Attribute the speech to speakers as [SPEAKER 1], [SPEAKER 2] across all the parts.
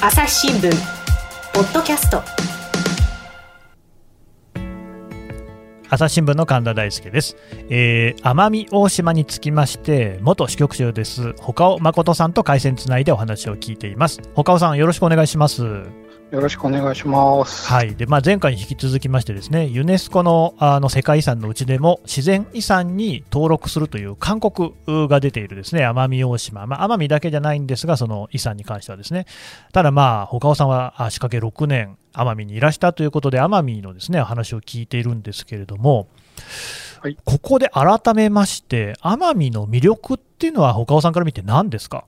[SPEAKER 1] 朝日新聞ポッドキャスト。
[SPEAKER 2] 朝日新聞の神田大輔です、えー奄美大島につきまして元支局長です岡尾誠さんと回線つないでお話を聞いています。岡尾さんよろしくお願いします。
[SPEAKER 3] よろしくお願いします。
[SPEAKER 2] はい。で、まあ、前回に引き続きましてですねユネスコのあの世界遺産のうちでも自然遺産に登録するという勧告が出ているですね奄美大島、まあ、奄美だけじゃないんですがその遺産に関してはですね。ただまあ岡尾さんはあ仕掛け6年奄美にいらしたということで奄美のですね話を聞いているんですけれども、
[SPEAKER 3] はい。
[SPEAKER 2] ここで改めまして奄美の魅力っていうのは岡尾さんから見て何ですか？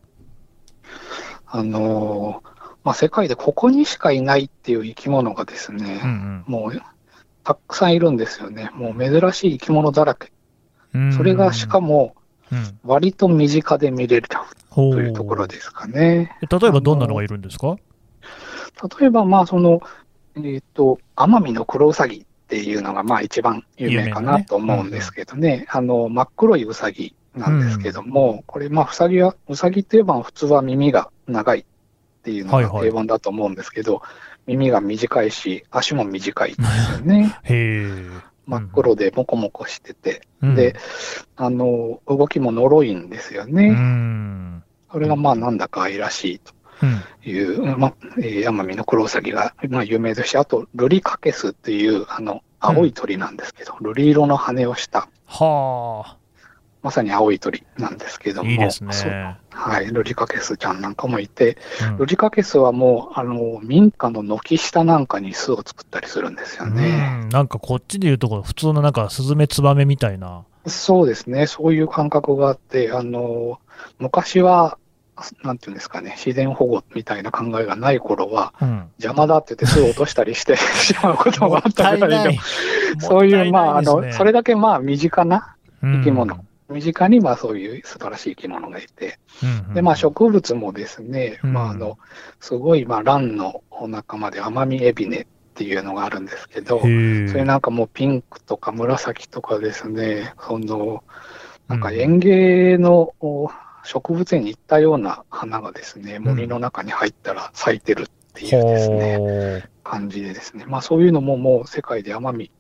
[SPEAKER 3] あのーまあ、世界でここにしかいないっていう生き物がですね、
[SPEAKER 2] うん
[SPEAKER 3] もうたくさんいるんですよね。もう珍しい生き物だらけ。
[SPEAKER 2] うん
[SPEAKER 3] それがしかも
[SPEAKER 2] うん
[SPEAKER 3] 割と身近で見れる
[SPEAKER 2] ほ
[SPEAKER 3] というところですかね。
[SPEAKER 2] 例えばどんなのがいるんですか？
[SPEAKER 3] 例えば、まあ、その、えっ、と、奄美のクロウサギっていうのが、まあ、一番有名か
[SPEAKER 2] な
[SPEAKER 3] と思うんですけどね。あの、真っ黒いウサギなんですけども、これ、まあ、ウサギは、ウサギって言えば普通は耳が長いっていうの
[SPEAKER 2] はいはい
[SPEAKER 3] が定番だと思うんですけど、耳が短いし、足も短いんですよね。真っ黒でモコモコしてて、
[SPEAKER 2] うん
[SPEAKER 3] で、あの、動きも呪いんですよ
[SPEAKER 2] う
[SPEAKER 3] ね。
[SPEAKER 2] ん。
[SPEAKER 3] それがまあなんだか愛らしいと
[SPEAKER 2] うん。
[SPEAKER 3] いう、まあ、えー奄美のクロウサギが、まあ、有名ですし、あと、ルリカケスっていう、あの、青い鳥なんですけど、ルリ色の羽をした、
[SPEAKER 2] は
[SPEAKER 3] まさに青い鳥なんですけど
[SPEAKER 2] あ、
[SPEAKER 3] も、
[SPEAKER 2] いいね。
[SPEAKER 3] はい、ルリカケスちゃんなんかもいて、
[SPEAKER 2] うん。
[SPEAKER 3] ルリカケスはもう、あの、民家の軒下なんかに巣を作ったりするんですよね。
[SPEAKER 2] うん。なんかこっちで言うとこ普通のなんかスズメツバメみたいな。
[SPEAKER 3] そうですね、そういう感覚があって、あの、昔は、なんていうんですかね、自然保護みたいな考えがない頃は、
[SPEAKER 2] うん。
[SPEAKER 3] 邪魔だって言って巣を落としたりして しまうこともあったぐらいで、
[SPEAKER 2] も
[SPEAKER 3] そういう、まあ、あの、それ
[SPEAKER 2] だ
[SPEAKER 3] だけまあ、身近な生き物、
[SPEAKER 2] うん
[SPEAKER 3] 身近にまあ、そういう素晴らしい生き物がいて、
[SPEAKER 2] うん
[SPEAKER 3] で、まあ、植物もですね、
[SPEAKER 2] うん。
[SPEAKER 3] まあ、あの、すごい、まあ、ランのお仲間でアマミエビネっていうのがあるんですけど、それなんかもうピンクとか紫とかですね、その、なんか園芸のお植物園に行ったような花がですね、森の中に入ったら咲いてるっていうですね、感じでですね、まあそういうのももう世界で奄美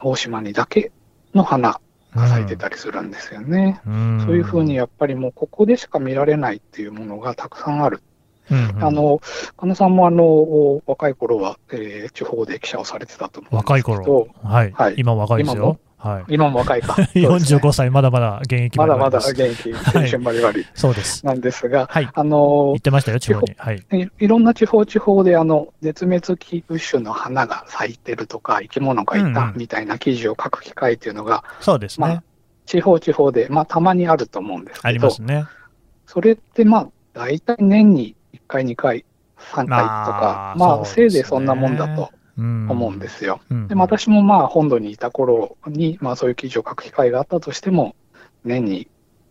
[SPEAKER 3] 大島にだけの花が咲いてたりするんですよね。
[SPEAKER 2] うん
[SPEAKER 3] そういうふうにやっぱりもうここでしか見られないっていうものがたくさんある。
[SPEAKER 2] うん
[SPEAKER 3] あの、金野さんもあの、お若い頃は、えー地方で記者をされてたと思うん
[SPEAKER 2] 若い
[SPEAKER 3] ですけど、
[SPEAKER 2] 頃。はい。
[SPEAKER 3] はい
[SPEAKER 2] 今も若いですよ。はい。
[SPEAKER 3] 今も若いか。ね
[SPEAKER 2] 45歳、まだまだ現役
[SPEAKER 3] まだまだ
[SPEAKER 2] です
[SPEAKER 3] 元気、青春バリバリ
[SPEAKER 2] そうです。
[SPEAKER 3] なんですが、
[SPEAKER 2] はい。
[SPEAKER 3] あの
[SPEAKER 2] 言ってましたよ、地方に。はい。
[SPEAKER 3] いいろんな地方地方であの絶滅危惧種の花が咲いてるとか、生き物がい
[SPEAKER 2] うんうん
[SPEAKER 3] たみたいな記事を書く機会っていうのが、
[SPEAKER 2] そうですね
[SPEAKER 3] まあ。地方地方で、まあ、たまにあると思うんです
[SPEAKER 2] あ
[SPEAKER 3] けど、
[SPEAKER 2] りますね。
[SPEAKER 3] それってまあ、大体年に1回、2回、3回とか、まあ、
[SPEAKER 2] まあね
[SPEAKER 3] せいぜいそんなもんだと
[SPEAKER 2] うん
[SPEAKER 3] 思うんですよ。
[SPEAKER 2] うん
[SPEAKER 3] で私もまあ、本土にいた頃に、まあ、そういう記事を書く機会があったとしても、年に、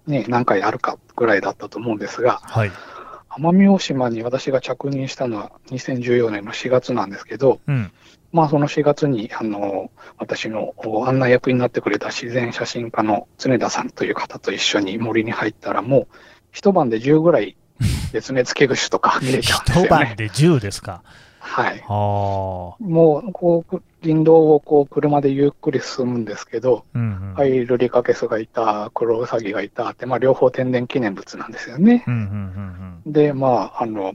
[SPEAKER 3] ね、何回あるかぐらいだったと思うんですが、
[SPEAKER 2] はい。
[SPEAKER 3] 奄美大島に私が着任したのは2014年の4月なんですけど、
[SPEAKER 2] うん。
[SPEAKER 3] まあその4月に、あの、私のお案内役になってくれた自然写真家の常田さんという方と一緒に森に入ったらもう一晩で10ぐらい絶滅危惧種とか見れちゃうんですよね。
[SPEAKER 2] 一晩で10ですか。
[SPEAKER 3] はい。
[SPEAKER 2] は
[SPEAKER 3] もう、こう、林道をこう車でゆっくり進むんですけど、
[SPEAKER 2] あ。うんうん。
[SPEAKER 3] はい、ルリカケスがいた、クロウサギがいたって、まあ両方天然記念物なんですよね。
[SPEAKER 2] うんうんうん
[SPEAKER 3] で、まあ、あの、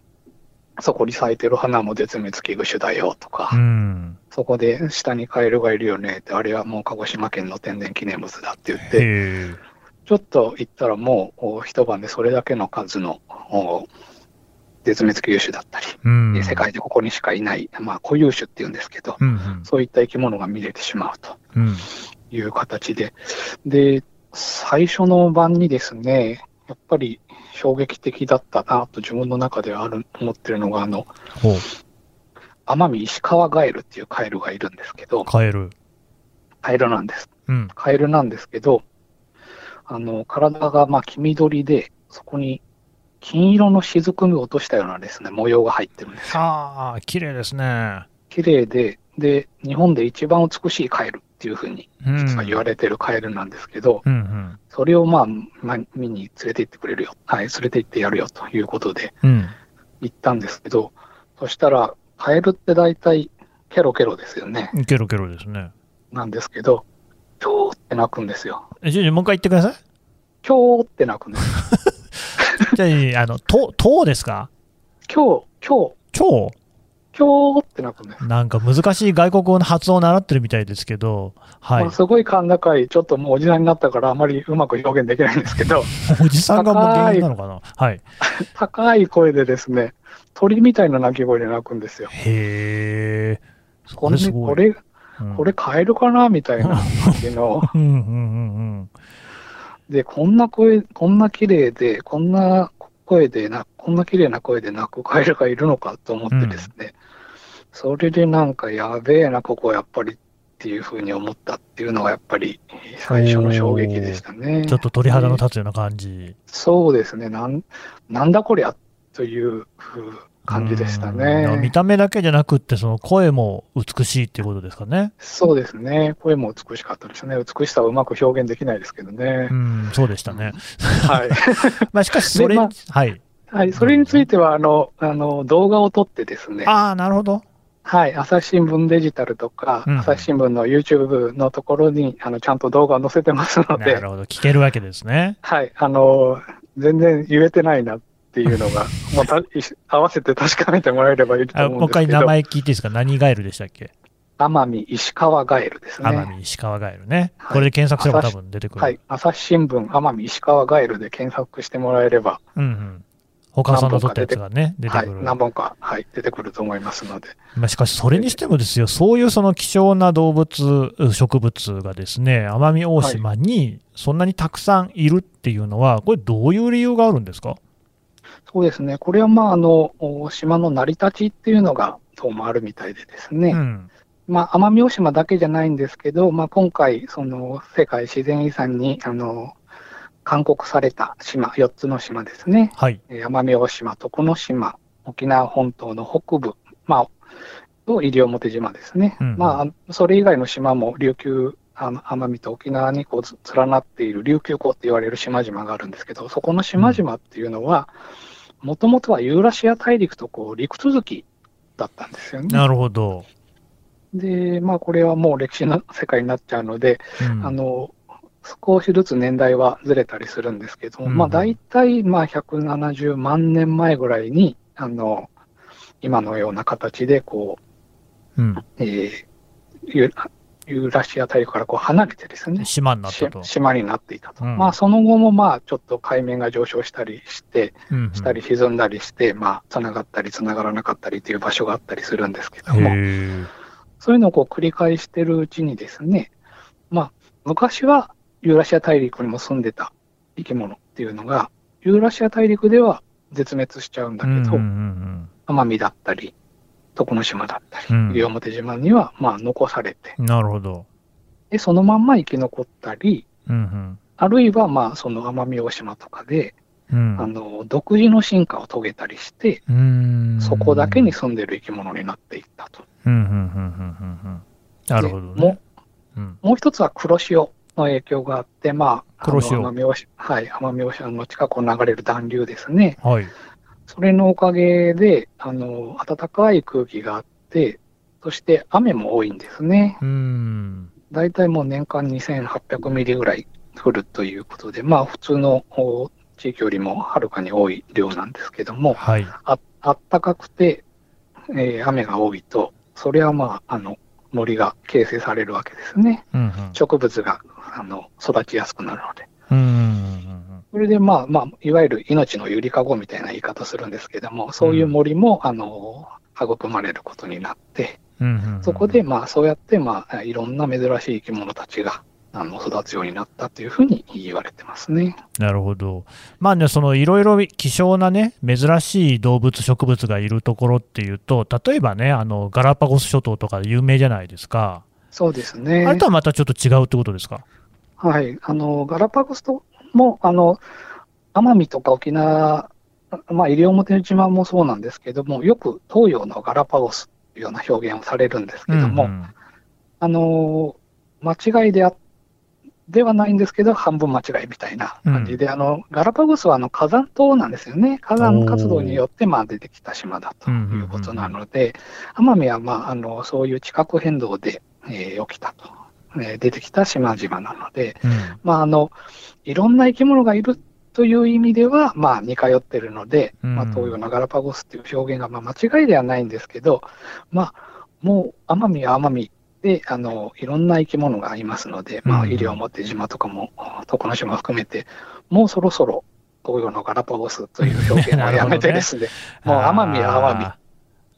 [SPEAKER 3] そこに咲いてる花も絶滅危惧種だよとか、
[SPEAKER 2] うん。うん。
[SPEAKER 3] そこで下にカエルがいるよねって、あれはもう鹿児島県の天然記念物だって言って。ちょっと行ったらもうお一晩でそれだけの数のお絶滅危惧種だったり、
[SPEAKER 2] うん。
[SPEAKER 3] 世界でここにしかいない、まあ固有種っていうんですけど、
[SPEAKER 2] うんうん。
[SPEAKER 3] そういった生き物が見れてしまうと
[SPEAKER 2] うん。
[SPEAKER 3] いう形で、で、最初の晩にですね、やっぱり衝撃的だったなと自分の中である思ってるのが、あの。奄美石川ガエルっていうカエルがいるんですけど、
[SPEAKER 2] カエル。
[SPEAKER 3] カエルなんです。
[SPEAKER 2] うん。
[SPEAKER 3] カエルなんですけど、あの、体がまあ黄緑で、そこに金色の雫を落としたようなですね、模様が入ってるんですよ。
[SPEAKER 2] ああ、綺麗ですね。
[SPEAKER 3] 綺麗で、で、日本で一番美しいカエルっていうふうに
[SPEAKER 2] うん。
[SPEAKER 3] 実は言われてるカエルなんですけど、
[SPEAKER 2] うんうん。
[SPEAKER 3] それをまあ、まあ、見に連れて行ってくれるよ。はい、連れて行ってやるよということで、
[SPEAKER 2] うん。
[SPEAKER 3] 行ったんですけど、そしたら、カエルって大体ケロケロですよね。
[SPEAKER 2] ケロケロですね。
[SPEAKER 3] なんですけど、キョーって鳴くんですよ。
[SPEAKER 2] え、じゃあもう一回言ってください。
[SPEAKER 3] キョーって鳴くんです。
[SPEAKER 2] じゃあ、あの、と、とですか？
[SPEAKER 3] キョー、キョー、
[SPEAKER 2] 超
[SPEAKER 3] キョーって鳴くんです。
[SPEAKER 2] なんか難しい外国語の発音を習ってるみたいですけど、はい
[SPEAKER 3] まあ、。すごい甲高い、ちょっともうおじさんになったからあまりうまく表現できないんですけど、
[SPEAKER 2] おじさんがもう原因なのかな？はい。
[SPEAKER 3] 高い声でですね、鳥みたいな鳴き声で鳴くんですよ。
[SPEAKER 2] へえ。そ
[SPEAKER 3] これ。これ、
[SPEAKER 2] うん
[SPEAKER 3] これカエルかな？みたいな感じの。
[SPEAKER 2] うんうんうん
[SPEAKER 3] で、こんな声、こんな綺麗で、こんな声でな、こんな綺麗な声で鳴くカエルがいるのかと思ってですね、それでなんかやべえな、ここやっぱりっていうふうに思ったっていうのがやっぱり最初の衝撃でしたね。
[SPEAKER 2] うん。ちょっと鳥肌の立つような感じ。
[SPEAKER 3] そうですね、なんなんだこりゃという感じでした
[SPEAKER 2] うん
[SPEAKER 3] ね。
[SPEAKER 2] 見た目だけじゃなくって、その声も美しいっていうことですかね。
[SPEAKER 3] そうですね、声も美しかったですね。美しさをうまく表現できないですけどね
[SPEAKER 2] う。ん、そうでしたね。
[SPEAKER 3] はい。
[SPEAKER 2] まあ、しかし、それ、
[SPEAKER 3] でま
[SPEAKER 2] はい。
[SPEAKER 3] はい、それについては、あの、あの、動画を撮ってですね、
[SPEAKER 2] ああ、なるほど。
[SPEAKER 3] はい、朝日新聞デジタルとか、
[SPEAKER 2] うん
[SPEAKER 3] 朝日新聞の YouTube のところに、あの、ちゃんと動画を載せてますので、
[SPEAKER 2] なるほど。聞けるわけですね。
[SPEAKER 3] はい、あの、全然言えてないなっていうのが、もうた合わせて確かめてもらえればいいと
[SPEAKER 2] あ
[SPEAKER 3] 思うんですけど、
[SPEAKER 2] もう一回名前聞いていいですか？何ガエルでしたっけ？
[SPEAKER 3] 奄美石川ガエルですね。
[SPEAKER 2] 奄美石川ガエルね。
[SPEAKER 3] はい。
[SPEAKER 2] これで検索すれば多分出てくる。
[SPEAKER 3] はい、朝日新聞奄美石川ガエルで検索してもらえれば、
[SPEAKER 2] うんうん。他さんの撮ったやつがね、出て
[SPEAKER 3] はい
[SPEAKER 2] くる。、
[SPEAKER 3] 何本か、はい、出てくると思いますので、
[SPEAKER 2] まあ、しかし、それにしてもですよ、そういうその希少な動物、植物がですね、奄美大島にそんなにたくさんいるっていうのは、これ、どういう理由があるんですか？
[SPEAKER 3] そうですね、これはまあ、あの、お島の成り立ちっていうのが、どうもあるみたいでですね、
[SPEAKER 2] うん。
[SPEAKER 3] まあ、奄美大島だけじゃないんですけど、まあ、今回、その世界自然遺産にあの勧告された島、4つの島ですね、
[SPEAKER 2] はい。
[SPEAKER 3] えー奄美大島、徳之島、沖縄本島の北部、まあ、と西表島ですね、
[SPEAKER 2] うんうん。
[SPEAKER 3] まあ、それ以外の島も琉球、奄美と沖縄にこうつ連なっている琉球港って言われる島々があるんですけど、そこの島々っていうのは、もともとはユーラシア大陸とこう陸続きだったんですよね。
[SPEAKER 2] なるほど。
[SPEAKER 3] で、まあ、これはもう歴史の世界になっちゃうので、
[SPEAKER 2] うん
[SPEAKER 3] あの、少しずつ年代はずれたりするんですけども、
[SPEAKER 2] うん
[SPEAKER 3] まあ、大体、まあ、170万年前ぐらいに、あの、今のような形で、こ
[SPEAKER 2] うん。
[SPEAKER 3] う、えーユユーラシア大陸からこう離れてですね、
[SPEAKER 2] 島になったと。
[SPEAKER 3] し島になっていたと。
[SPEAKER 2] うん
[SPEAKER 3] まあ、その後も、まあ、ちょっと海面が上昇したりして、
[SPEAKER 2] うんうん
[SPEAKER 3] したり沈んだりして、まあ、繋がったり繋がらなかったりという場所があったりするんですけど
[SPEAKER 2] へ
[SPEAKER 3] も、
[SPEAKER 2] え。
[SPEAKER 3] そういうのをこう繰り返してるうちにですね、まあ、昔はユーラシア大陸にも住んでた生き物っていうのが、ユーラシア大陸では絶滅しちゃうんだけど、奄美だったり、徳之島だったり、
[SPEAKER 2] うん
[SPEAKER 3] 西表島にはまあ残されて、
[SPEAKER 2] うんなるほど。
[SPEAKER 3] で、そのまんま生き残ったり、
[SPEAKER 2] うん
[SPEAKER 3] あるいはまあその奄美大島とかで、
[SPEAKER 2] うん。
[SPEAKER 3] あの、独自の進化を遂げたりして、
[SPEAKER 2] うん。
[SPEAKER 3] そこだけに住んでる生き物になっていったと。
[SPEAKER 2] うんうんうんうんうんうん。なるほど
[SPEAKER 3] でも
[SPEAKER 2] ね。うん。
[SPEAKER 3] もう一つは黒潮の影響があって、まあ、
[SPEAKER 2] 黒潮
[SPEAKER 3] 奄美大島の近くを流れる暖流ですね。
[SPEAKER 2] はい。
[SPEAKER 3] それのおかげで、あの、暖かい空気があって、そして雨も多いんですね。
[SPEAKER 2] うん。
[SPEAKER 3] 大体もう年間2800ミリぐらい降るということで、まあ普通のお地域よりもはるかに多い量なんですけども、
[SPEAKER 2] はい。
[SPEAKER 3] ああったかくて、えー雨が多いと、それはまあ、あの、森が形成されるわけですね。
[SPEAKER 2] うんうん。
[SPEAKER 3] 植物があの育ちやすくなるので。
[SPEAKER 2] うん
[SPEAKER 3] それでまあまあ、いわゆる命のゆりかごみたいな言い方するんですけども、そういう森も、あの、育まれることになって、
[SPEAKER 2] うんうんうん。
[SPEAKER 3] そこでまあそうやってまあ、いろんな珍しい生き物たちが、あの、育つようになったというふうに言われてますね。
[SPEAKER 2] なるほど。まあね、そのいろいろ希少なね、珍しい動物、植物がいるところっていうと、例えばね、あのガラパゴス諸島とかで有名じゃないですか。
[SPEAKER 3] そうですね。
[SPEAKER 2] あれとはまたちょっと違うってことですか？
[SPEAKER 3] はい。あの、ガラパゴスとも、あの、奄美とか沖縄、まあ、西表島もそうなんですけども、よく東洋のガラパゴスというような表現をされるんですけども、
[SPEAKER 2] うんうん。
[SPEAKER 3] あの、間違いであっではないんですけど、半分間違いみたいな感じで、あのガラパゴスはあの火山島なんですよね、火山活動によってまあ出てきた島だということなので、奄美はまああのそういう地殻変動で、えー、起きたと、えー、出てきた島々なので、
[SPEAKER 2] うん。
[SPEAKER 3] まあ、あのいろんな生き物がいるという意味では、まあ、似通ってるので、
[SPEAKER 2] うん。
[SPEAKER 3] まあ、東洋のガラパゴスっていう表現がまあ間違いではないんですけど、まあ、もう奄美は奄美であのいろんな生き物がいますので、まあ、
[SPEAKER 2] うん。
[SPEAKER 3] 西表島とかも、徳之島含めて、もうそろそろ東洋のガラパゴスという表現はやめてですね、もう奄美は奄美。
[SPEAKER 2] あ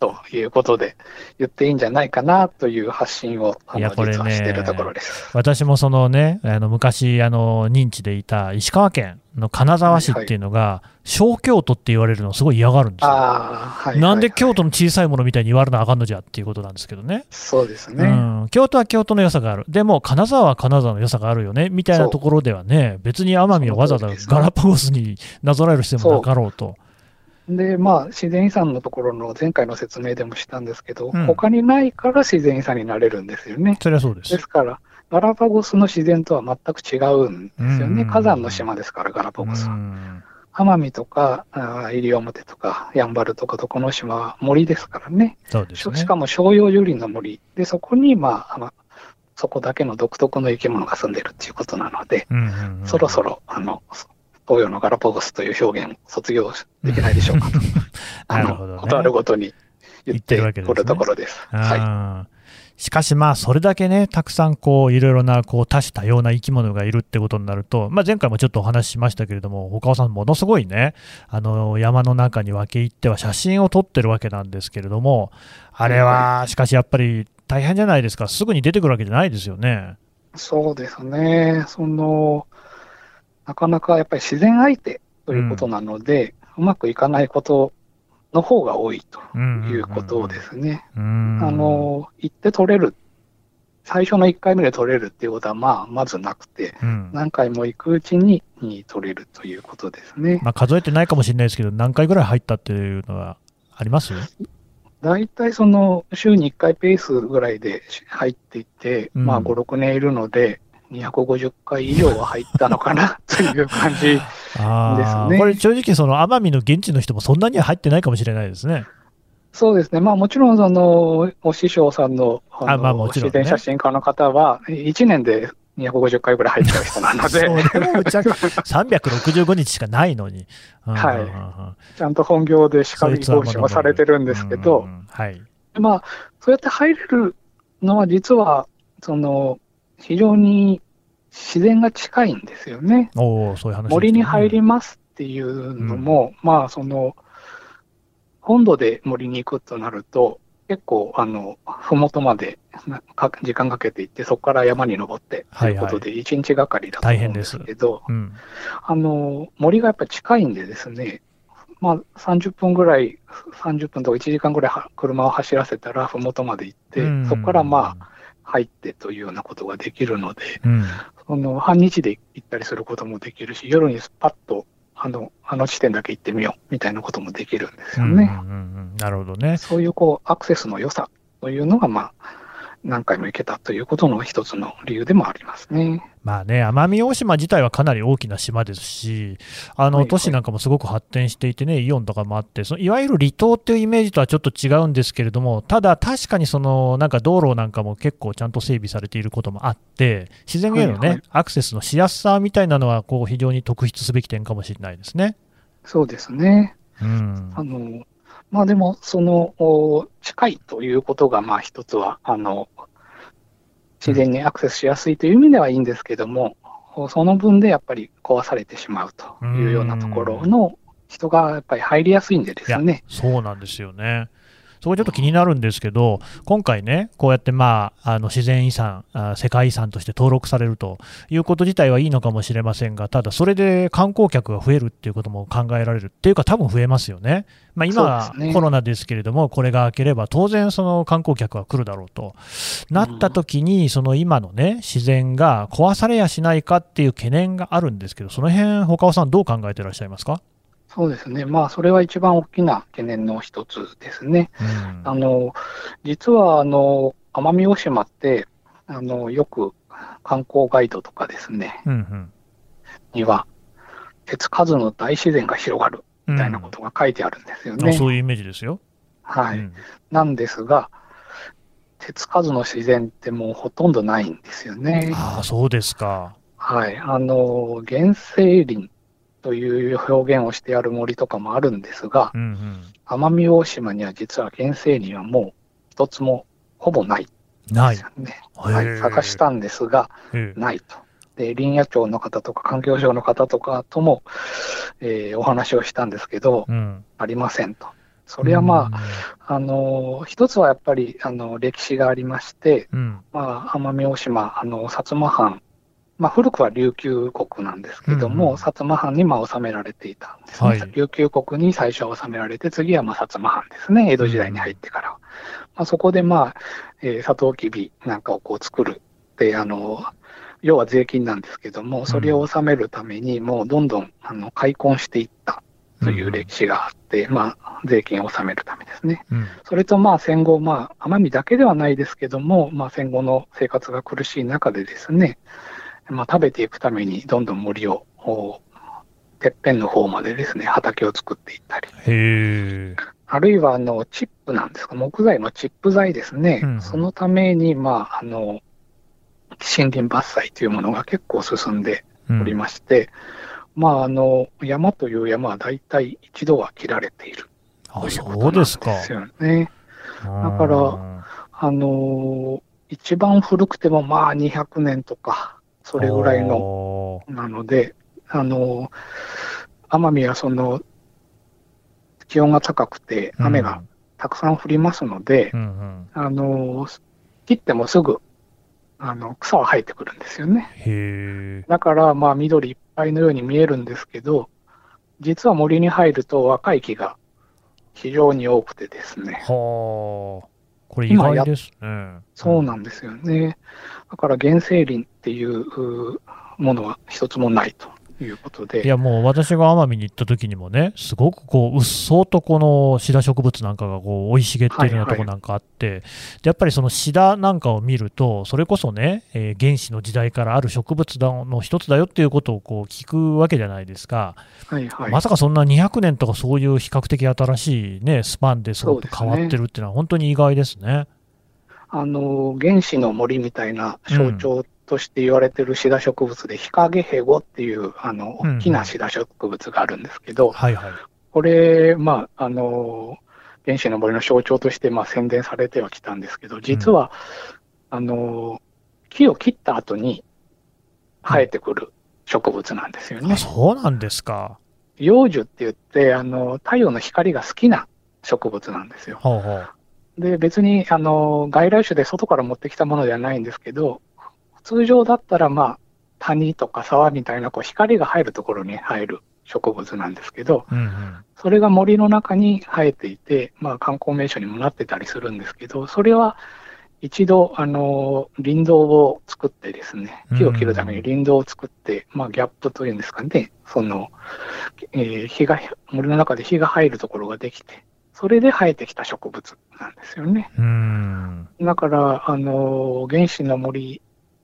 [SPEAKER 3] ということで言っていいんじゃないかなという発信をあの
[SPEAKER 2] いやこれね
[SPEAKER 3] しているところです。
[SPEAKER 2] 私もそのね、あの昔あの認知でいた石川県の金沢市っていうのが、小京都って言われるのをすごい嫌がるんですよ。
[SPEAKER 3] ああ、はい。
[SPEAKER 2] なんで
[SPEAKER 3] はい
[SPEAKER 2] 京都の小さいものみたいに言われなあかんのじゃっていうことなんですけどね。
[SPEAKER 3] そうですね。
[SPEAKER 2] うん、京都は京都の良さがある。でも、金沢は金沢の良さがあるよね、みたいなところではね、別に奄美をわざわざガラパゴスになぞらえる必要もなかろうと。
[SPEAKER 3] で、まあ、自然遺産のところの前回の説明でもしたんですけど、
[SPEAKER 2] うん
[SPEAKER 3] 他にないから自然遺産になれるんですよね。
[SPEAKER 2] それはそうで。
[SPEAKER 3] ですすから、ガラパゴスの自然とは全く違うんですよね。
[SPEAKER 2] うん
[SPEAKER 3] 火山の島ですから、ガラパゴス
[SPEAKER 2] う
[SPEAKER 3] は。
[SPEAKER 2] ん
[SPEAKER 3] 奄美とか、西表とか、やんばるとか、床の島は森ですからね。
[SPEAKER 2] そうですね。
[SPEAKER 3] ししかも照葉樹林の森。で、そこに、まあ、あのそこだけの独特の生き物が住んでるっていうことなので、
[SPEAKER 2] うんうんうん
[SPEAKER 3] そろそろ、あの、東洋のガラパゴスという表現を卒業できないでしょうかと。あの、
[SPEAKER 2] なるほどね
[SPEAKER 3] ことあるごとに言って
[SPEAKER 2] 言ってるわけですね
[SPEAKER 3] おるところです。はい。
[SPEAKER 2] あーしかしまあ、それだけね、たくさんこう、いろいろな、こう、多種多様な生き物がいるってことになると、まあ、前回もちょっとお話ししましたけれども、岡尾さん、ものすごいね、あの、山の中に分け入っては写真を撮ってるわけなんですけれども、あれは、しかしやっぱり大変じゃないですか。すぐに出てくるわけじゃないですよね。
[SPEAKER 3] そうですね。その、なかなかやっぱり自然相手ということなので、うまくいかないことの方が多いということですね。
[SPEAKER 2] うん。
[SPEAKER 3] あの、行って取れる。最初の1回目で取れるっていうことは、まあ、まずなくて、
[SPEAKER 2] うん、
[SPEAKER 3] 何回も行くうちにに取れるということですね。
[SPEAKER 2] まあ、数えてないかもしれないですけど、何回ぐらい入ったっていうのはあります？
[SPEAKER 3] 大体その週に1回ペースぐらいで入っていって、
[SPEAKER 2] うん
[SPEAKER 3] まあ5、6年いるので、250回以上は入ったのかな という感じ。
[SPEAKER 2] あ
[SPEAKER 3] ですね
[SPEAKER 2] ーこれ、正直、その奄美の現地の人もそんなには入ってないかもしれないですね。
[SPEAKER 3] そうですね。まあもちろんその、お師匠さんのあの
[SPEAKER 2] あまあね
[SPEAKER 3] 自然写真家の方は、1年で250回ぐらい入っちゃう人なので、
[SPEAKER 2] それもむちゃく365日しかないのに。
[SPEAKER 3] はいちゃんと本業でしかり講師もされてるんですけど、
[SPEAKER 2] はい。
[SPEAKER 3] まあ、そうやって入れるのは実は、その、非常に自然が近いんですよね。
[SPEAKER 2] おお、そういう話ね。
[SPEAKER 3] 森に入りますっていうのも、まあ、その、本土で森に行くとなると、結構、あの、ふもとまで時間かけて行って、そこから山に登ってということで、1日がかりだと思うんですけど、
[SPEAKER 2] うん。
[SPEAKER 3] あの、森がやっぱり近いんでですね、まあ、30分ぐらい、30分とか1時間ぐらいは車を走らせたら、ふもとまで行って、そこからまあ、入ってというようなことができるので、
[SPEAKER 2] うん。
[SPEAKER 3] その半日で行ったりすることもできるし、夜にパッとあのあの地点だけ行ってみようみたいなこともできるんですよね。
[SPEAKER 2] うんうんうんなるほどね。
[SPEAKER 3] そういうこうアクセスの良さというのが、まあ、何回も行けたということの一つの理由でもありますね。
[SPEAKER 2] まあね、奄美大島自体はかなり大きな島ですし、あの都市なんかもすごく発展していてね、イオンとかもあって、そのいわゆる離島っていうイメージとはちょっと違うんですけれども、ただ確かにそのなんか道路なんかも結構ちゃんと整備されていることもあって、自然へのね、
[SPEAKER 3] はいはい
[SPEAKER 2] アクセスのしやすさみたいなのはこう非常に特筆すべき点かもしれないですね。
[SPEAKER 3] そうですね。
[SPEAKER 2] うん
[SPEAKER 3] あのまあでも、その近いということが、まあ一つは、あの自然にアクセスしやすいという意味ではいいんですけども、その分でやっぱり壊されてしまうというようなところの人がやっぱり入りやすいんでですね。
[SPEAKER 2] そうなんですよね。そこちょっと気になるんですけど、今回ね、こうやって、まあ、あの自然遺産あ、世界遺産として登録されるということ自体はいいのかもしれませんが、ただ、それで観光客が増えるっていうことも考えられるっていうか、多分増えますよね。まあ、今コロナですけれども、これが明ければ、当然、その観光客は来るだろうと。なった時に、その今のね、自然が壊されやしないかっていう懸念があるんですけど、その辺、他尾さん、どう考えてらっしゃいますか、
[SPEAKER 3] そうですね。まあ、それは一番大きな懸念の一つですね。
[SPEAKER 2] うん
[SPEAKER 3] あの、実は、あの、奄美大島って、あの、よく観光ガイドとかですね、
[SPEAKER 2] うんうん
[SPEAKER 3] には、手つかずの大自然が広がるみたいなことが書いてあるんですよね。
[SPEAKER 2] あそういうイメージですよ。
[SPEAKER 3] はい。
[SPEAKER 2] うん
[SPEAKER 3] なんですが、手つかずの自然ってもうほとんどないんですよね。
[SPEAKER 2] ああ、そうですか。
[SPEAKER 3] はい。あの、原生林という表現をしてある森とかもあるんですが
[SPEAKER 2] う、んうん。
[SPEAKER 3] 奄美大島には実は原生林はもう一つもほぼないん
[SPEAKER 2] ない
[SPEAKER 3] はい。探したんですが、
[SPEAKER 2] ええ
[SPEAKER 3] ないと。で、林野庁の方とか環境省の方とかとも、えーお話をしたんですけど、
[SPEAKER 2] うん。
[SPEAKER 3] ありませんと。それはまあ、あの、一つはやっぱり、あの、歴史がありまして、
[SPEAKER 2] うん。
[SPEAKER 3] まあ、奄美大島、あの、薩摩藩、まあ、古くは琉球国なんですけども、
[SPEAKER 2] うんうん
[SPEAKER 3] 薩摩藩にまあ収められていたんですね。
[SPEAKER 2] はい
[SPEAKER 3] 琉球国に最初は収められて、次はまあ薩摩藩ですね、江戸時代に入ってから。まあ、そこでまあ、えー、サトウキビなんかをこう作るって、あの、要は税金なんですけども、それを納めるために、もうどんどんあの開墾していったという歴史があって、まあ、税金を納めるためですね。
[SPEAKER 2] うん。
[SPEAKER 3] それとまあ戦後、まあ、奄美だけではないですけども、まあ、戦後の生活が苦しい中でですね、まあ、食べていくためにどんどん森を、おてっぺんの方までですね、畑を作っていったり。あるいはあのチップなんですか、木材のチップ材ですね、
[SPEAKER 2] うん
[SPEAKER 3] そのために、まあ、あの森林伐採というものが結構進んで
[SPEAKER 2] うん。
[SPEAKER 3] おりまして、まあ、あの山という山は大体一度は切られている
[SPEAKER 2] あ、
[SPEAKER 3] というこ
[SPEAKER 2] そうです
[SPEAKER 3] よね。
[SPEAKER 2] だ
[SPEAKER 3] からあの一番古くてもまあ200年とか、それぐらいの
[SPEAKER 2] の。
[SPEAKER 3] なので、あの奄美はその気温が高くて、雨がたくさん降りますので、
[SPEAKER 2] うんうん。
[SPEAKER 3] あの切ってもすぐあの草は生えてくるんですよね。だから、まあ、緑いっぱいのように見えるんですけど、実は森に入ると若い木が非常に多くてですね、
[SPEAKER 2] はあ。これ意外ですね。
[SPEAKER 3] そうなんですよね。だから原生林っていううものは一つもないということで。
[SPEAKER 2] いやもう私が奄美に行った時にもね、すごくこう、うっそうとこのシダ植物なんかがこう生い茂っているようなとこなんかあって、でやっぱりそのシダなんかを見ると、それこそね、えー原始の時代からある植物だの一つだよっていうことをこう聞くわけじゃないですか、
[SPEAKER 3] はいはい。
[SPEAKER 2] まさかそんな200年とかそういう比較的新しい、ね、スパンでそう変わってるっていうのは、本当に意外ですね。
[SPEAKER 3] あの、原始の森みたいな象徴として言われてるシダ植物で、ヒカゲヘゴっていう、あの、
[SPEAKER 2] うん
[SPEAKER 3] 大きなシダ植物があるんですけど、
[SPEAKER 2] はいはい。
[SPEAKER 3] これ、まあ、あの、原始の森の象徴として、まあ、宣伝されてはきたんですけど、実は、あの、木を切った後に生えてくる植物なんですよね。
[SPEAKER 2] あそうなんですか。
[SPEAKER 3] 幼樹って言って、あの、太陽の光が好きな植物なんですよ。
[SPEAKER 2] ほうほう。
[SPEAKER 3] で、別に、あの、外来種で外から持ってきたものではないんですけど、通常だったら、まあ、谷とか沢みたいな、こう、光が入るところに生える植物なんですけど、
[SPEAKER 2] うんうん。
[SPEAKER 3] それが森の中に生えていて、まあ、観光名所にもなってたりするんですけど、それは一度、あの、林道を作ってですね、木を切るために林道を作って、まあ、ギャップというんですかね、その、えー日が、森の中で火が入るところができて、それで生えてきた植物なんですよね。だから、あの、原始の森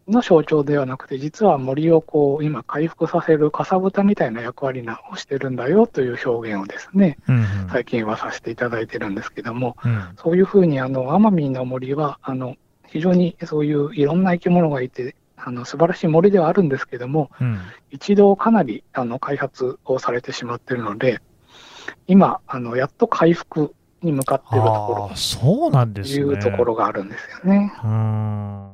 [SPEAKER 3] の象徴ではなくて、実は森をこう、今回復させるかさぶたみたいな役割なをしてるんだよという表現をですね、
[SPEAKER 2] うんうん。
[SPEAKER 3] 最近はさせていただいてるんですけども、
[SPEAKER 2] うん
[SPEAKER 3] そういうふうに、あの、奄美の森は、あの、非常にそういういろんな生き物がいて、あの、素晴らしい森ではあるんですけども、
[SPEAKER 2] うん。
[SPEAKER 3] 一度かなり、あの、開発をされてしまっているので、今、あの、やっと回復に向かっているところ
[SPEAKER 2] そうなんで
[SPEAKER 3] と
[SPEAKER 2] すね。
[SPEAKER 3] いうところがあるんですよね。
[SPEAKER 2] うーん。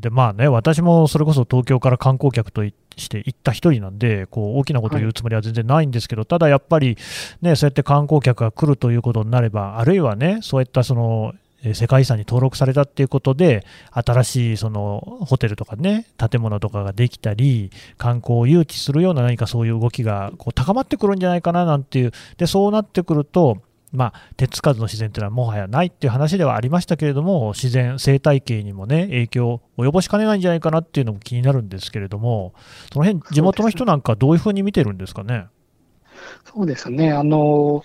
[SPEAKER 2] で、まあね、私もそれこそ東京から観光客として行った一人なんで、こう大きなことを言うつもりは全然ないんですけど、ただやっぱり、ね、そうやって観光客が来るということになれば、あるいはね、そういったそのえー世界遺産に登録されたっていうことで、新しいそのホテルとかね、建物とかができたり、観光を誘致するような何かそういう動きがこう高まってくるんじゃないかななんていう、でそうなってくると、まあ、手つかずの自然というのはもはやないっていう話ではありましたけれども、自然、生態系にもね、影響を及ぼしかねないんじゃないかなっていうのも気になるんですけれども、その辺地元の人なんか、どういうふうに見てるんですかね？
[SPEAKER 3] そうですね。あの、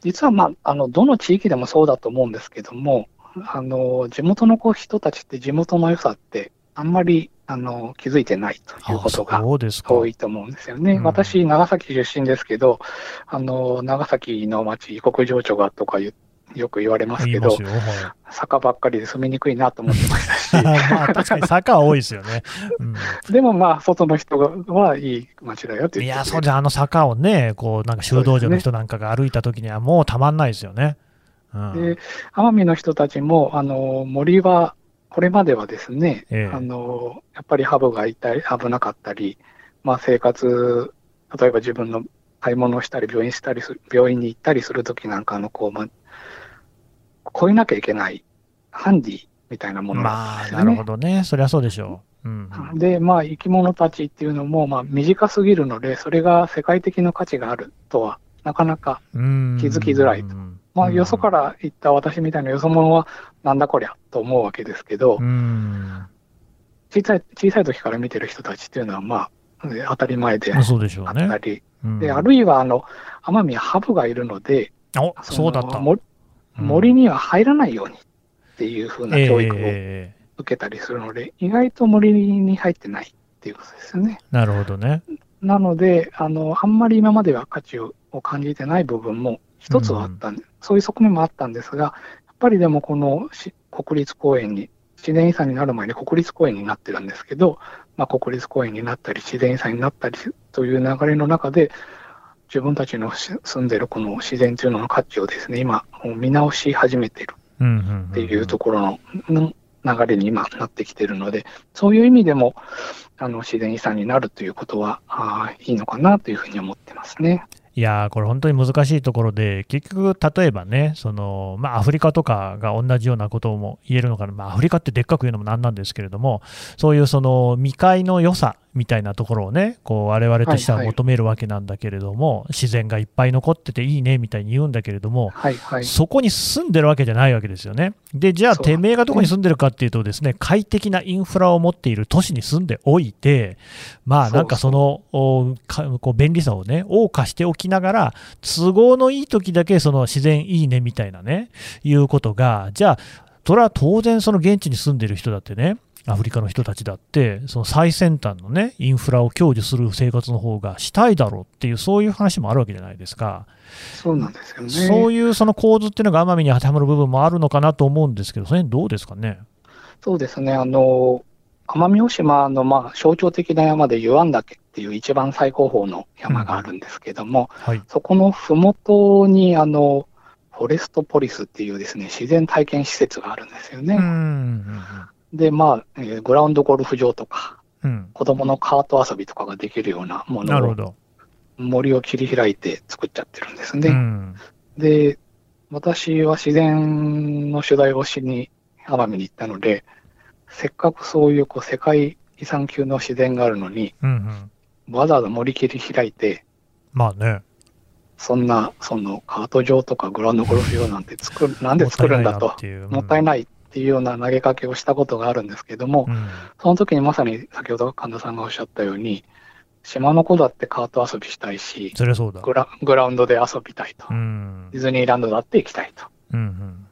[SPEAKER 3] 実は、まあ、あの、どの地域でもそうだと思うんですけども、あの、地元のこう人たちって地元の良さって、あんまり、あの、気づいてないということが。多いと思うんですよね。
[SPEAKER 2] うん
[SPEAKER 3] 私、長崎出身ですけど、あの、長崎の町、異国情緒がとかよく言われますけど。
[SPEAKER 2] はい
[SPEAKER 3] 坂ばっかりで住みにくいなと思ってましたし、
[SPEAKER 2] まあ、確かに坂は多いですよね。うん
[SPEAKER 3] でもまあ、外の人はいい町だよって
[SPEAKER 2] いや、そうじゃあの坂をね、こうなんか修道場の人なんかが歩いたときには、もうたまんないですよね。うん
[SPEAKER 3] で、奄美の人たちも、あの、森は、これまではですね、
[SPEAKER 2] ええ
[SPEAKER 3] あの、やっぱりハブがいたり、危なかったり、まあ生活、例えば自分の買い物をしたり、病院したりする、病院に行ったりするときなんかの、こう、まあ、越えなきゃいけない、ハンディみたいなものなですよね。
[SPEAKER 2] なるほどね。そりゃそうでしょう。うんうん。
[SPEAKER 3] で、まあ、生き物たちっていうのも、まあ、短すぎるので、それが世界的な価値があるとは、なかなか
[SPEAKER 2] うん
[SPEAKER 3] 気づきづらいとまあ、よそから行った私みたいなよそ者は、なんだこりゃと思うわけですけど、
[SPEAKER 2] うん。
[SPEAKER 3] 小さい、小さい時から見てる人たちっていうのは、まあ、え当たり前であ
[SPEAKER 2] まあそうでしょう
[SPEAKER 3] った
[SPEAKER 2] ね。
[SPEAKER 3] り、
[SPEAKER 2] うん
[SPEAKER 3] で、あるいは、あの、奄美はハブがいるので、
[SPEAKER 2] お
[SPEAKER 3] そ
[SPEAKER 2] うだった。
[SPEAKER 3] 森森には入らないようにっていうふうな
[SPEAKER 2] ええ
[SPEAKER 3] 教育を
[SPEAKER 2] ええ
[SPEAKER 3] 受けたりするので、意外と森に入ってないっていうことですよね。
[SPEAKER 2] なるほどね。
[SPEAKER 3] なので、あの、あんまり今までは価値をを感じてない部分も一つはあったんで、そういう側面もあったんですが、ぱりでもこの国立公園に、自然遺産になる前に国立公園になってるんですけど、まあ、国立公園になったり、自然遺産になったりという流れの中で、自分たちの住んでるこの自然というのの価値をですね、今、見直し始めてるっていうところの流れに今なってきてるので、そういう意味でも、あの、自然遺産になるということは、あいいのかなというふうに思ってますね。
[SPEAKER 2] いやーこれ本当に難しいところで、結局、例えばね、そのまあ、アフリカとかが同じようなことも言えるのかな、まあ、アフリカってでっかく言うのもなんなんですけれども、そういうその未開の良さみたいなところをね、こう我々としては
[SPEAKER 3] はいはい
[SPEAKER 2] 求めるわけなんだけれども、自然がいっぱい残ってていいねみたいに言うんだけれども、
[SPEAKER 3] はいはい。
[SPEAKER 2] そこに住んでるわけじゃないわけですよね。で、じゃあ、てめえがどこに住んでるかっていうとですね、快適なインフラを持っている都市に住んでおいて、まあ、なんかその、こう便利さをね、謳歌しておきながら、都合のいい時だけその自然いいねみたいなね、いうことが、じゃあ、それは当然その現地に住んでる人だってね、アフリカの人たちだって、その最先端のね、インフラを享受する生活の方がしたいだろうっていう、そういう話もあるわけじゃないですか。
[SPEAKER 3] そうなんですよね。
[SPEAKER 2] そういうその構図っていうのが奄美に当てはまる部分もあるのかなと思うんですけど、それどうですかね？
[SPEAKER 3] そうですね。あの、奄美大島の、まあ、象徴的な山で湯湾岳っていう一番最高峰の山があるんですけども、
[SPEAKER 2] はい。
[SPEAKER 3] そこのふもとに、あの、フォレストポリスっていうですね、自然体験施設があるんですよね。
[SPEAKER 2] うんうん
[SPEAKER 3] で、まあ、えーグラウンドゴルフ場とか、
[SPEAKER 2] うんうん。
[SPEAKER 3] 子供のカート遊びとかができるようなものを
[SPEAKER 2] なるほど。
[SPEAKER 3] 森を切り開いて作っちゃってるんですね。
[SPEAKER 2] うん。
[SPEAKER 3] で、私は自然の取材をしに奄美に行ったので、せっかくそういうこう世界遺産級の自然があるのに、
[SPEAKER 2] うんうん。
[SPEAKER 3] わざわざ森切り開いて、
[SPEAKER 2] まあね。
[SPEAKER 3] そんな、そのカート場とかグラウンドゴルフ場なんて作る、なんで作るんだと、もったい
[SPEAKER 2] い
[SPEAKER 3] ないっていうような投げかけをしたことがあるんですけども、
[SPEAKER 2] な。うん
[SPEAKER 3] その時にまさに先ほど神田さんがおっしゃったように、島の子だってカート遊びしたいし、
[SPEAKER 2] そりゃそうだ。
[SPEAKER 3] グラグラウンドで遊びたいと
[SPEAKER 2] う。ん
[SPEAKER 3] ディ。ズニーランドだって行きたいと。
[SPEAKER 2] うんうん。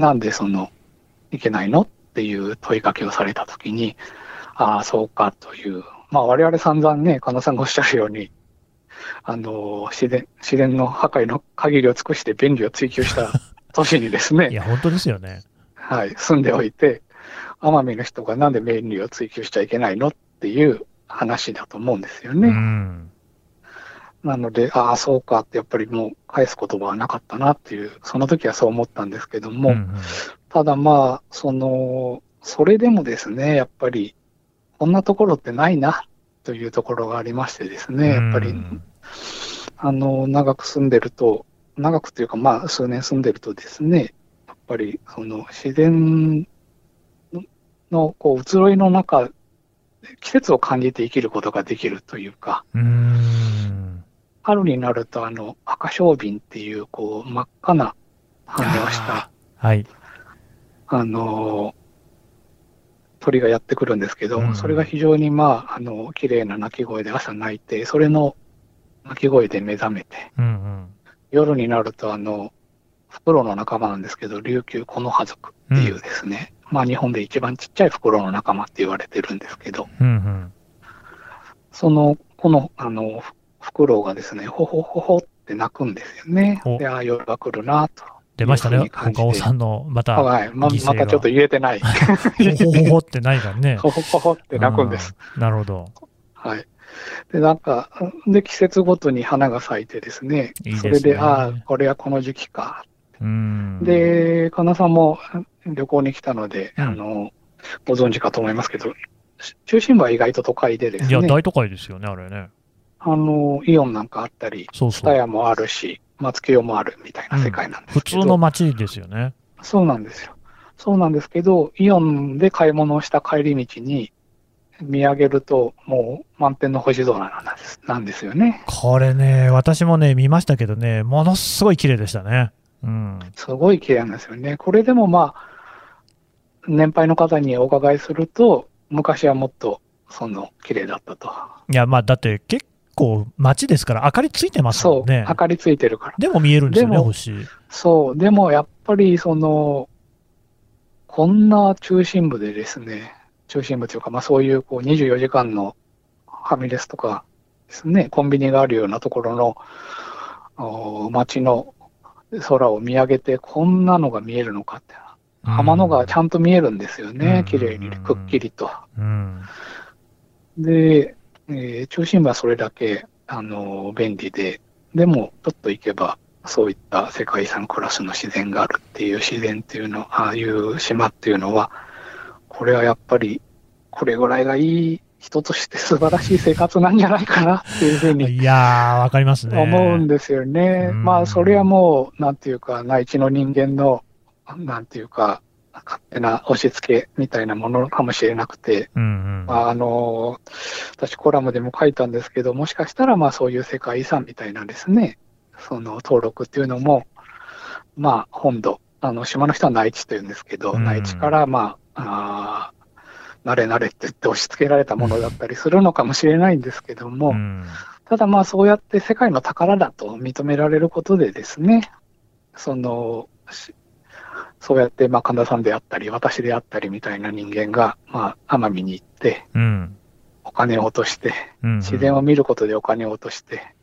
[SPEAKER 3] なんでその、いけないのっていう問いかけをされたときに、ああ、そうかという、まあ我々散々ね、神田さんがおっしゃるように、あの、自然、自然の破壊の限りを尽くして便利を追求した都市にです
[SPEAKER 2] い
[SPEAKER 3] ね、
[SPEAKER 2] や、本当ですよね。
[SPEAKER 3] はい、住んでおいて、奄美の人がなんで便利を追求しちゃいけないのっていう話だと思うんですよ
[SPEAKER 2] う
[SPEAKER 3] ね。
[SPEAKER 2] ん。
[SPEAKER 3] なので、ああ、そうかって、やっぱりもう返す言葉はなかったなっていう、その時はそう思ったんですけども、
[SPEAKER 2] うんうん。
[SPEAKER 3] ただまあ、その、それでもですね、やっぱり、こんなところってないな、というところがありましてですね、やっぱり、
[SPEAKER 2] うん
[SPEAKER 3] あの、長く住んでると、長くというかまあ、数年住んでるとですね、ぱりその自然のこう移ろいの中、季節を感じて生きることができるというか、
[SPEAKER 2] うーん。
[SPEAKER 3] 春になるとあの赤小瓶っていうこう真っ赤な羽をした
[SPEAKER 2] はい。
[SPEAKER 3] あの鳥がやってくるんですけど、
[SPEAKER 2] うん
[SPEAKER 3] それが非常にまああの綺麗な鳴き声で朝鳴いて、それの鳴き声で目覚めて、
[SPEAKER 2] うんうん。
[SPEAKER 3] 夜になるとあのフクロウの仲間なんですけど、琉球コノハ族っていうですね、まあ日本で一番ちっちゃいフクロウの仲間って言われてるんですけど、
[SPEAKER 2] うんうん。
[SPEAKER 3] その、この、あの、フフクロウがですね、ほほほほって鳴くんですよね
[SPEAKER 2] お。
[SPEAKER 3] で、ああ、夜が来るなと。
[SPEAKER 2] 出ましたね
[SPEAKER 3] いうふうに、感じて
[SPEAKER 2] 岡尾さんの、また、ほ
[SPEAKER 3] はい、ままたちょっと言えてない。
[SPEAKER 2] ほほほってないからね。
[SPEAKER 3] ほほほほって鳴くんです。
[SPEAKER 2] うん。なるほど。
[SPEAKER 3] はい。で、なんか、で、季節ごとに花が咲いてですね、
[SPEAKER 2] いいですね
[SPEAKER 3] それで、ああ、これはこの時期か。
[SPEAKER 2] うん。
[SPEAKER 3] で、かなさんも旅行に来たので、
[SPEAKER 2] うん
[SPEAKER 3] あの、ご存知かと思いますけど、中心部は意外と都会でです
[SPEAKER 2] いや、
[SPEAKER 3] ね、
[SPEAKER 2] 大都会ですよね、あれね。
[SPEAKER 3] あの、イオンなんかあったり、
[SPEAKER 2] そうそう。
[SPEAKER 3] 蔦屋もあるし、松清もあるみたいな世界なんです
[SPEAKER 2] 普
[SPEAKER 3] けど、
[SPEAKER 2] 通の街ですよね。
[SPEAKER 3] そうなんですよ。そうなんですけど、イオンで買い物をした帰り道に見上げると、もう満天の星空なんですなんですよね。
[SPEAKER 2] これね、私もね、見ましたけどね、ものすごい綺麗でしたね。うん。
[SPEAKER 3] すごい綺麗なんですよね。これでもまあ、年配の方にお伺いすると、昔はもっとその綺麗だったと。
[SPEAKER 2] いや、まあ、だって結構街ですから明かりついてます
[SPEAKER 3] そう、
[SPEAKER 2] もんね。
[SPEAKER 3] 明かりついてるから。
[SPEAKER 2] でも見えるんですよね、星。
[SPEAKER 3] そう、でもやっぱりその、こんな中心部でですね、中心部というか、まあそういうこう24時間のファミレスとかですね、コンビニがあるようなところのお街の空を見上げて、こんなのが見えるのかって。天の川ちゃんと見えるんですよね、
[SPEAKER 2] うん
[SPEAKER 3] 綺麗に、くっきりと。
[SPEAKER 2] うん。
[SPEAKER 3] で、えー中心部はそれだけ、あの便利で、でも、ちょっと行けば、そういった世界遺産クラスの自然があるっていう自然っていうの、ああいう島っていうのは、これはやっぱり、これぐらいがいい人として素晴らしい生活なんじゃないかなっていうふうに
[SPEAKER 2] いやー、わかりますね。
[SPEAKER 3] 思うんですよね。
[SPEAKER 2] うん
[SPEAKER 3] まあ、それはもう、なんていうか、内地の人間の、なんていうか、勝手な押し付けみたいなものかもしれなくて、
[SPEAKER 2] うんうん。
[SPEAKER 3] まあ、あの、私コラムでも書いたんですけど、もしかしたらまあそういう世界遺産みたいなですね、その登録っていうのも、まあ本土、あの島の人は内地というんですけど、
[SPEAKER 2] うん
[SPEAKER 3] 内地からまあ、あー慣れ慣れって言って押し付けられたものだったりするのかもしれないんですけども、
[SPEAKER 2] うん
[SPEAKER 3] ただまあそうやって世界の宝だと認められることでですね、その、しそうやってまあ神田さんであったり、私であったりみたいな人間が、まあ奄美に行って、
[SPEAKER 2] うん。
[SPEAKER 3] お金を落として、
[SPEAKER 2] うん。
[SPEAKER 3] 自然を見ることでお金を落として、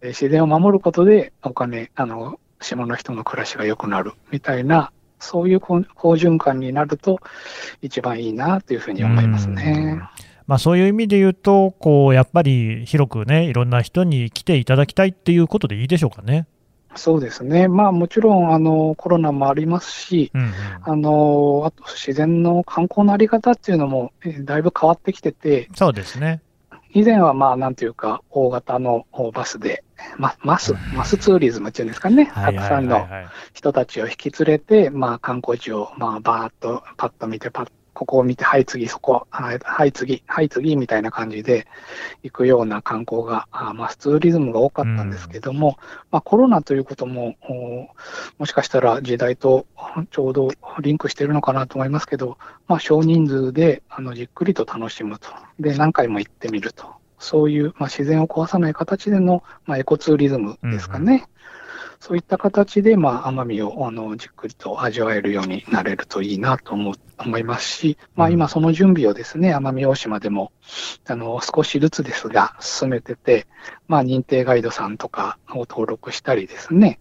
[SPEAKER 3] で自然を守ることでお金、あの、島の人の暮らしが良くなるみたいな、そういう好好循環になると一番いいなというふうに思いますね。
[SPEAKER 2] まあ、そういう意味で言うと、こうやっぱり広くね、いろんな人に来ていただきたいっていうことでいいでしょうかね。
[SPEAKER 3] そうですね。まあもちろん、あの、コロナもありますし、
[SPEAKER 2] うんうん
[SPEAKER 3] あの、あと自然の観光のあり方っていうのも、えーだいぶ変わってきてて、
[SPEAKER 2] そうですね。
[SPEAKER 3] 以前はまあなんていうか、大型のバスで、ま、マス、マスツーリズムっていうんですかね。たくさんの
[SPEAKER 2] はい
[SPEAKER 3] 人たちを引き連れて、まあ、観光地を、まあ、バーっとパッと見て、パッここを見て、はい、次、そこ、はい、はい、次、はい、次、みたいな感じで行くような観光が、あまあ、ツーリズムが多かったんですけども、まあ、コロナということも、おもしかしたら時代とちょうどリンクしてるのかなと思いますけど、まあ、少人数で、あの、じっくりと楽しむと。で、何回も行ってみると。そういう、まあ、自然を壊さない形での、まあ、エコツーリズムですかね。そういった形で、まあ、奄美をあのじっくりと味わえるようになれるといいなと思う思いますし、まあ、
[SPEAKER 2] うん
[SPEAKER 3] 今その準備をですね、奄美大島でも、あの、少しずつですが、進めてて、まあ、認定ガイドさんとかを登録したりですね。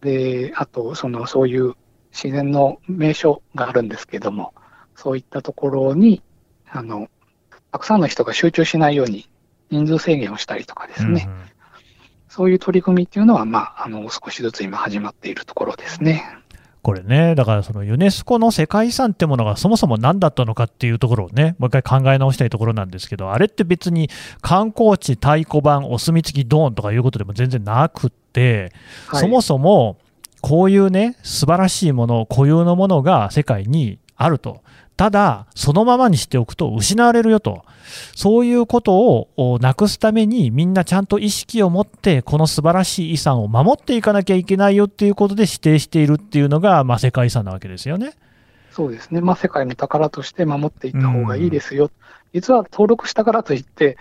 [SPEAKER 3] で、あと、その、そういう自然の名所があるんですけども、そういったところに、あの、たくさんの人が集中しないように人数制限をしたりとかですね。
[SPEAKER 2] うんうん
[SPEAKER 3] そういう取り組みっていうのは、まあ、あの、少しずつ今始まっているところですね。
[SPEAKER 2] これね、だからそのユネスコの世界遺産ってものがそもそも何だったのかっていうところをね、もう一回考え直したいところなんですけど、あれって別に観光地、太鼓判、お墨付きドーンとかいうことでも全然なくって、
[SPEAKER 3] はい、
[SPEAKER 2] そもそもこういうね、素晴らしいもの、固有のものが世界にあると。ただ、そのままにしておくと失われるよと。そういうことをなくすためにみんなちゃんと意識を持ってこの素晴らしい遺産を守っていかなきゃいけないよっていうことで指定しているっていうのが、まあ、世界遺産なわけですよね。
[SPEAKER 3] そうですね。まあ、世界の宝として守っていった方がいいですよ。うん、実は登録したからといって、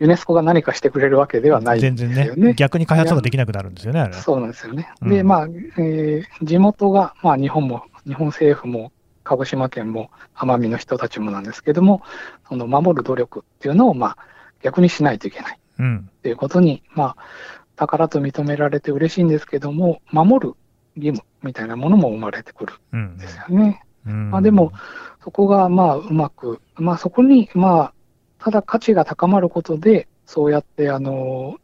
[SPEAKER 3] ユネスコが何かしてくれるわけではないんですよね。全然ね。
[SPEAKER 2] 逆に開発ができなくなるんですよね。
[SPEAKER 3] そうなんですよね。うん、で、まあ、えー、地元が、まあ、日本も、日本政府も、鹿児島県も奄美の人たちもなんですけども、その守る努力っていうのを、まあ、逆にしないといけない。うん。っていうことに、まあ、宝と認められて嬉しいんですけども、守る義務みたいなものも生まれてくるんですよね。うん、まあ、でも、そこが、まあ、うまく、まあ、そこに、まあ、ただ価値が高まることで、そうやって、あの、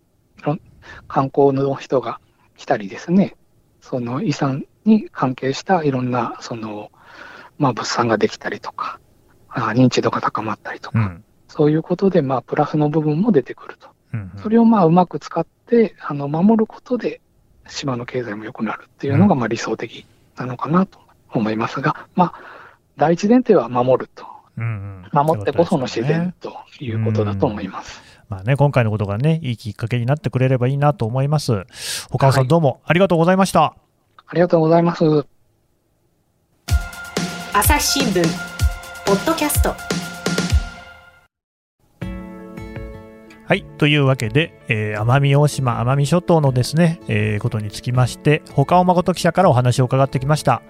[SPEAKER 3] 観光の人が来たりですね、その遺産に関係したいろんな、その、まあ、物産ができたりとか、あ認知度が高まったりとか、うん、そういうことで、まあ、プラスの部分も出てくると。うんうん、それをまあ、うまく使って、あの、守ることで、島の経済も良くなるっていうのが、まあ、理想的なのかなと思いますが、まあ、第一前提は守ると。うんうん、守ってこその自然ということだと思います。
[SPEAKER 2] まあね、今回のことがね、いいきっかけになってくれればいいなと思います。岡尾さん、どうもありがとうございました。
[SPEAKER 3] ありがとうございます。
[SPEAKER 1] 朝日新聞ポッドキャスト
[SPEAKER 2] はい。というわけで、えー、奄美大島、奄美諸島のですね、えー、ことにつきまして、他尾誠記者からお話を伺ってきました。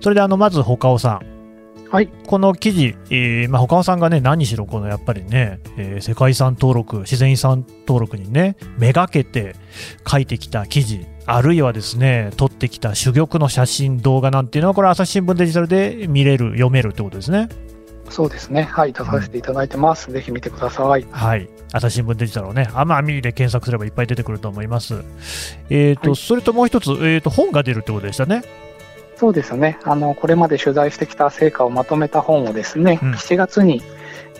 [SPEAKER 2] それで、あの、まず他尾さん。
[SPEAKER 3] はい。
[SPEAKER 2] この記事、えー、まあ、他尾さんがね、何しろ、このやっぱりね、えー、世界遺産登録、自然遺産登録にね、めがけて書いてきた記事、あるいはですね、撮ってきた珠玉の写真、動画なんていうのは、これ、朝日新聞デジタルで見れる、読めるってことですね。
[SPEAKER 3] そうですね。はい、出させていただいてます。うん、ぜひ見てください。
[SPEAKER 2] はい。朝日新聞デジタルをね、奄美で検索すればいっぱい出てくると思います。えっ、ー、と、はい、それともう一つ、えっ、ー、と、本が出るってことでしたね。
[SPEAKER 3] そうですね。あの、これまで取材してきた成果をまとめた本をですね、うん、7月に、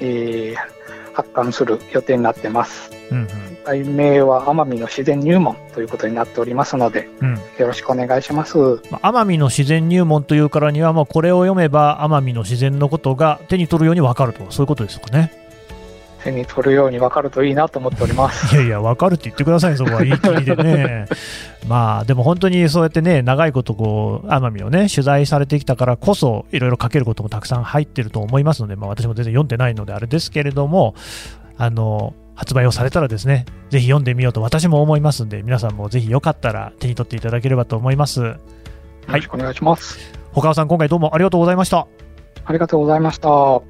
[SPEAKER 3] えー、発刊する予定になってます。うんうん題名は奄美の自然入門ということになっておりますので、うん、よろしくお願いします。
[SPEAKER 2] 奄美の自然入門というからには、まあ、これを読めば奄美の自然のことが手に取るように分かると、そういうことですかね。
[SPEAKER 3] 手に取るように分かるといいなと思っております。
[SPEAKER 2] いやいや、分かるって言ってください、そこは言い切りでね。まあ、でも本当にそうやってね、長いことこう、奄美をね、取材されてきたからこそ、いろいろ書けることもたくさん入ってると思いますので、まあ私も全然読んでないのであれですけれども、あの、発売をされたらですね、ぜひ読んでみようと私も思いますんで、皆さんもぜひよかったら手に取っていただければと思います。よ
[SPEAKER 3] ろしくお願いします。
[SPEAKER 2] 他尾さん、今回どうもありがとうございました。
[SPEAKER 3] ありがとうございました。